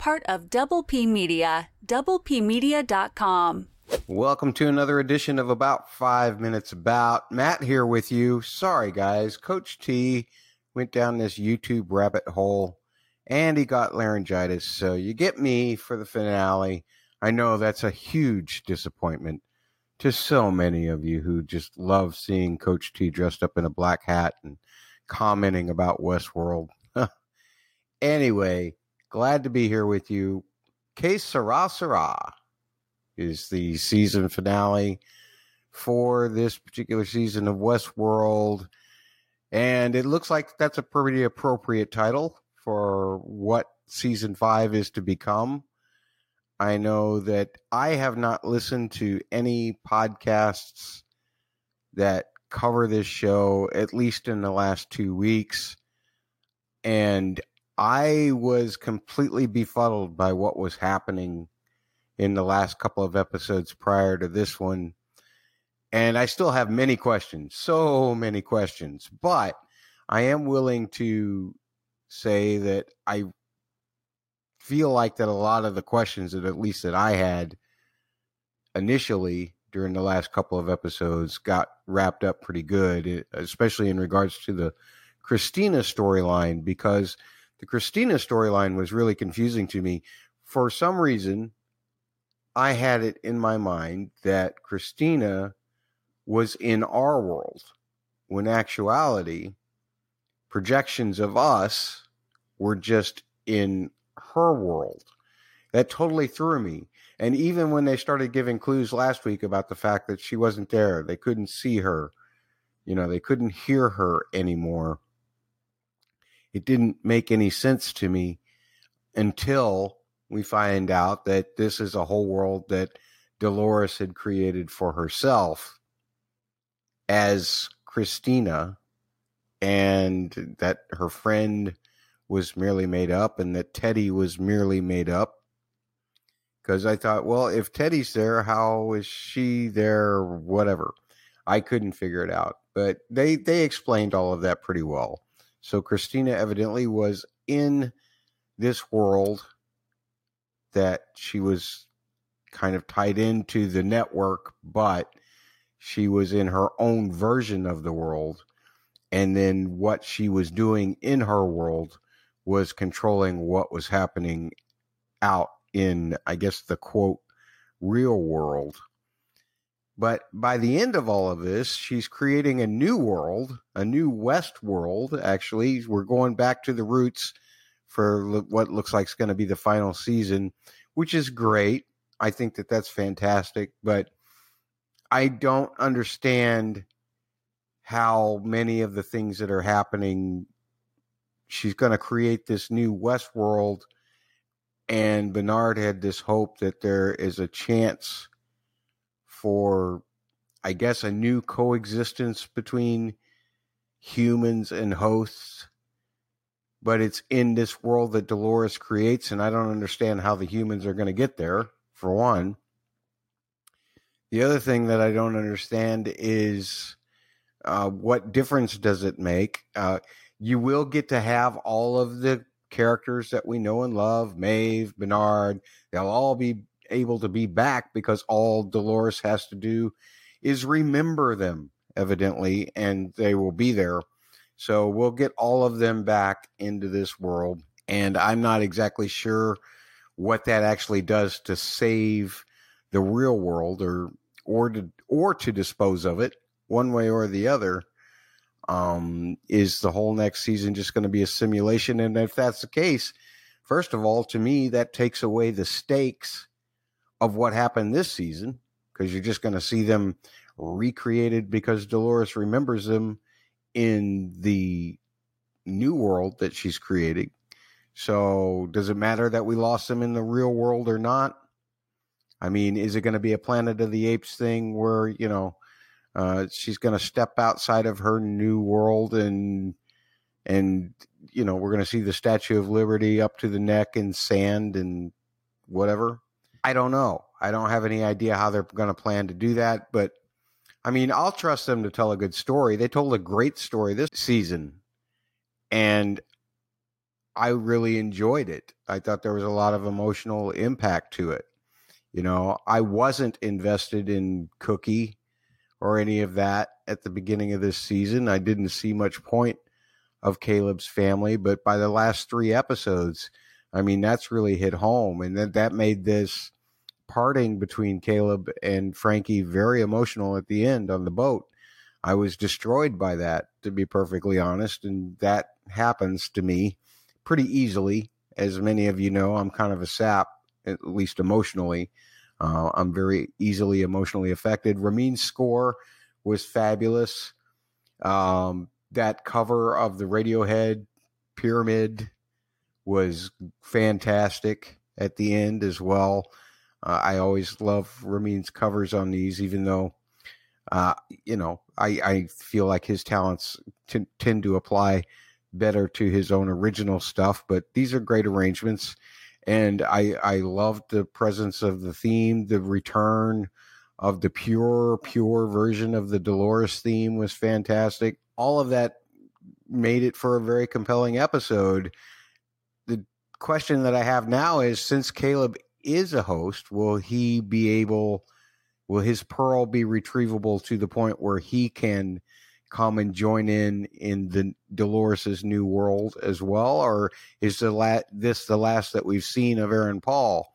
part of Double P Media, doublepmedia.com. Welcome to another edition of About Five Minutes About. Matt here with you. Sorry, guys. Coach T went down this YouTube rabbit hole and he got laryngitis. So you get me for the finale. I know that's a huge disappointment to so many of you who just love seeing Coach T dressed up in a black hat and commenting about Westworld. anyway, glad to be here with you. Que Sera Sera is the season finale for this particular season of Westworld. And it looks like that's a pretty appropriate title for what season five is to become. I know that I have not listened to any podcasts that cover this show, at least in the last two weeks. And I was completely befuddled by what was happening in the last couple of episodes prior to this one. And I still have many questions, so many questions, but I am willing to say that I feel like that a lot of the questions that at least that I had initially during the last couple of episodes got wrapped up pretty good, especially in regards to the Christina storyline, because the Christina storyline was really confusing to me. For some reason, I had it in my mind that Christina was in our world, when actuality, projections of us were just in her world. That totally threw me. And even when they started giving clues last week about the fact that she wasn't there, they couldn't see her, you know, they couldn't hear her anymore. It didn't make any sense to me until we find out that this is a whole world that Dolores had created for herself as Christina, and that her friend was merely made up and that Teddy was merely made up. Because I thought, well, if Teddy's there, how is she there? Whatever. I couldn't figure it out. But they, they explained all of that pretty well. So Christina evidently was in this world that she was kind of tied into the network, but she was in her own version of the world. And then what she was doing in her world was controlling what was happening out in, I guess, the quote, real world. But by the end of all of this, she's creating a new world, a new West world. Actually, we're going back to the roots for what looks like is going to be the final season, which is great. I think that that's fantastic, but I don't understand how many of the things that are happening she's going to create this new West world, and Bernard had this hope that there is a chance for, I guess, a new coexistence between humans and hosts. But it's in this world that Dolores creates, and I don't understand how the humans are going to get there, for one. The other thing that I don't understand is uh, what difference does it make? Uh, you will get to have all of the characters that we know and love Maeve, Bernard. They'll all be able to be back because all Dolores has to do is remember them, evidently, and they will be there. So we'll get all of them back into this world. And I'm not exactly sure what that actually does to save the real world or or to or to dispose of it one way or the other. Um, is the whole next season just going to be a simulation? And if that's the case, first of all, to me, that takes away the stakes of what happened this season because you're just going to see them recreated because Dolores remembers them in the new world that she's creating. So, does it matter that we lost them in the real world or not? I mean, is it going to be a Planet of the Apes thing where, you know, uh, she's going to step outside of her new world and and you know we're going to see the Statue of Liberty up to the neck in sand and whatever. I don't know. I don't have any idea how they're going to plan to do that, but I mean, I'll trust them to tell a good story. They told a great story this season, and I really enjoyed it. I thought there was a lot of emotional impact to it. You know, I wasn't invested in Cookie or any of that at the beginning of this season. I didn't see much point of Caleb's family, but by the last three episodes, I mean, that's really hit home. And that, that made this parting between Caleb and Frankie very emotional at the end on the boat. I was destroyed by that, to be perfectly honest. And that happens to me pretty easily. As many of you know, I'm kind of a sap, at least emotionally. Uh, I'm very easily emotionally affected. Ramin's score was fabulous. Um, that cover of the Radiohead pyramid was fantastic at the end as well. Uh, I always love Ramin's covers on these, even though, uh, you know, I, I feel like his talents t- tend to apply better to his own original stuff. But these are great arrangements and I I loved the presence of the theme, the return of the pure pure version of the Dolores theme was fantastic. All of that made it for a very compelling episode. The question that I have now is since Caleb is a host, will he be able will his pearl be retrievable to the point where he can come and join in in the Dolores's new world as well, or is the la- this the last that we've seen of Aaron Paul?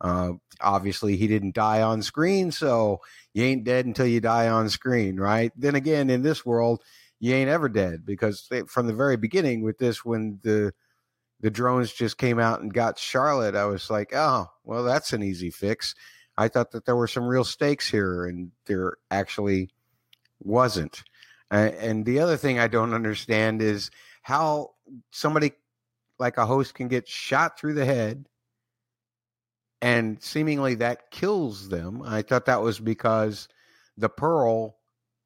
Uh, obviously, he didn't die on screen, so you ain't dead until you die on screen, right? Then again, in this world, you ain't ever dead because they, from the very beginning with this, when the the drones just came out and got Charlotte, I was like, oh, well, that's an easy fix. I thought that there were some real stakes here, and there actually wasn't. And the other thing I don't understand is how somebody like a host can get shot through the head and seemingly that kills them. I thought that was because the pearl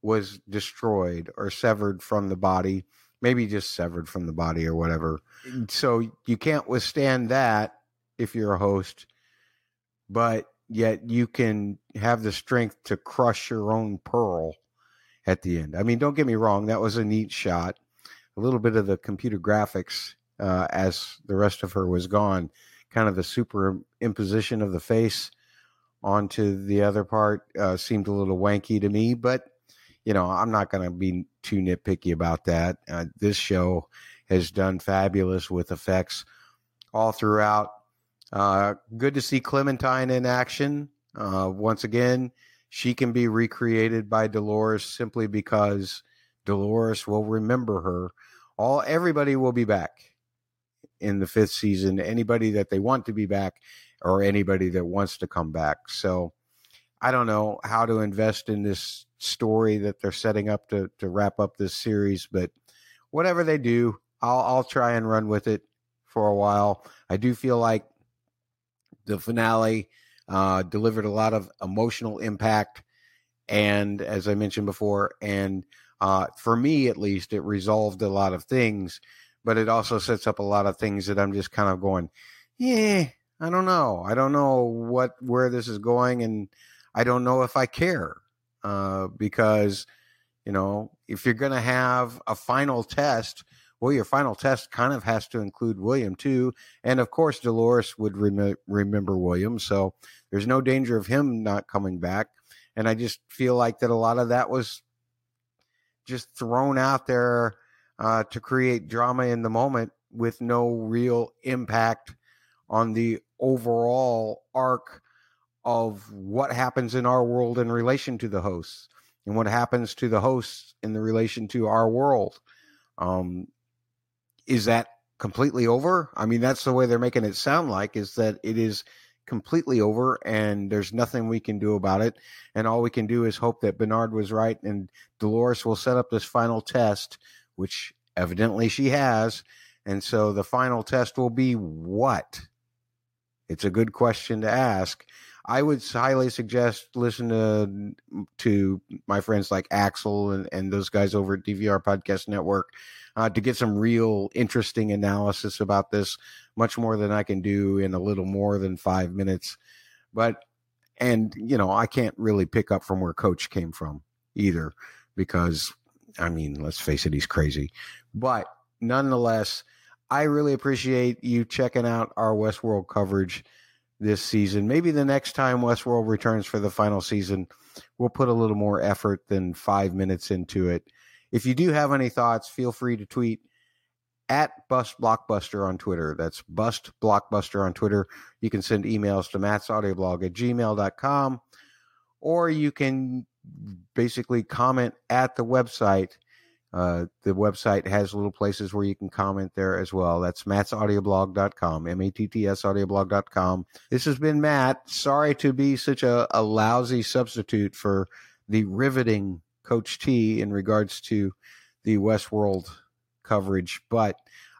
was destroyed or severed from the body, maybe just severed from the body or whatever. So you can't withstand that if you're a host, but yet you can have the strength to crush your own pearl at the end. I mean, don't get me wrong, that was a neat shot. A little bit of the computer graphics uh, as the rest of her was gone, kind of the superimposition of the face onto the other part uh, seemed a little wanky to me, but you know, I'm not going to be too nitpicky about that. Uh, this show has done fabulous with effects all throughout. Uh, good to see Clementine in action uh, once again she can be recreated by Dolores simply because Dolores will remember her. All everybody will be back in the fifth season. Anybody that they want to be back, or anybody that wants to come back. So I don't know how to invest in this story that they're setting up to to wrap up this series, but whatever they do, I'll I'll try and run with it for a while. I do feel like the finale uh, delivered a lot of emotional impact. And as I mentioned before, and uh, for me at least, it resolved a lot of things, but it also sets up a lot of things that I'm just kind of going, yeah, I don't know. I don't know what where this is going, and I don't know if I care uh, because you know if you're going to have a final test well, your final test kind of has to include William too, and of course Dolores would rem- remember William, so there's no danger of him not coming back. And I just feel like that a lot of that was just thrown out there uh, to create drama in the moment with no real impact on the overall arc of what happens in our world in relation to the hosts and what happens to the hosts in the relation to our world. Um, is that completely over? I mean, that's the way they're making it sound like is that it is completely over and there's nothing we can do about it. And all we can do is hope that Bernard was right and Dolores will set up this final test, which evidently she has. And so the final test will be what? It's a good question to ask. I would highly suggest listen to to my friends like Axel and, and those guys over at DVR Podcast Network uh, to get some real interesting analysis about this, much more than I can do in a little more than five minutes. But, and, you know, I can't really pick up from where Coach came from either, because, I mean, let's face it, he's crazy. But nonetheless, I really appreciate you checking out our Westworld coverage this season. Maybe the next time Westworld returns for the final season, we'll put a little more effort than five minutes into it. If you do have any thoughts, feel free to tweet at Bust Blockbuster on Twitter. That's Bust Blockbuster on Twitter. You can send emails to Matt's audioblog at gmail.com or you can basically comment at the website. Uh, the website has little places where you can comment there as well. That's mattsaudioblog.com, M-A-T-T-S audioblog.com. This has been Matt. Sorry to be such a, a lousy substitute for the riveting Coach T in regards to the Westworld coverage, but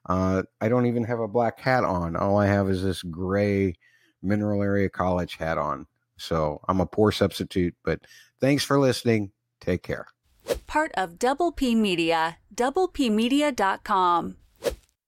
uh, I don't even have a black hat on. All I have is this gray Mineral Area College hat on. So I'm a poor substitute, but thanks for listening. Take care. Part of Double P Media, doublepmedia.com.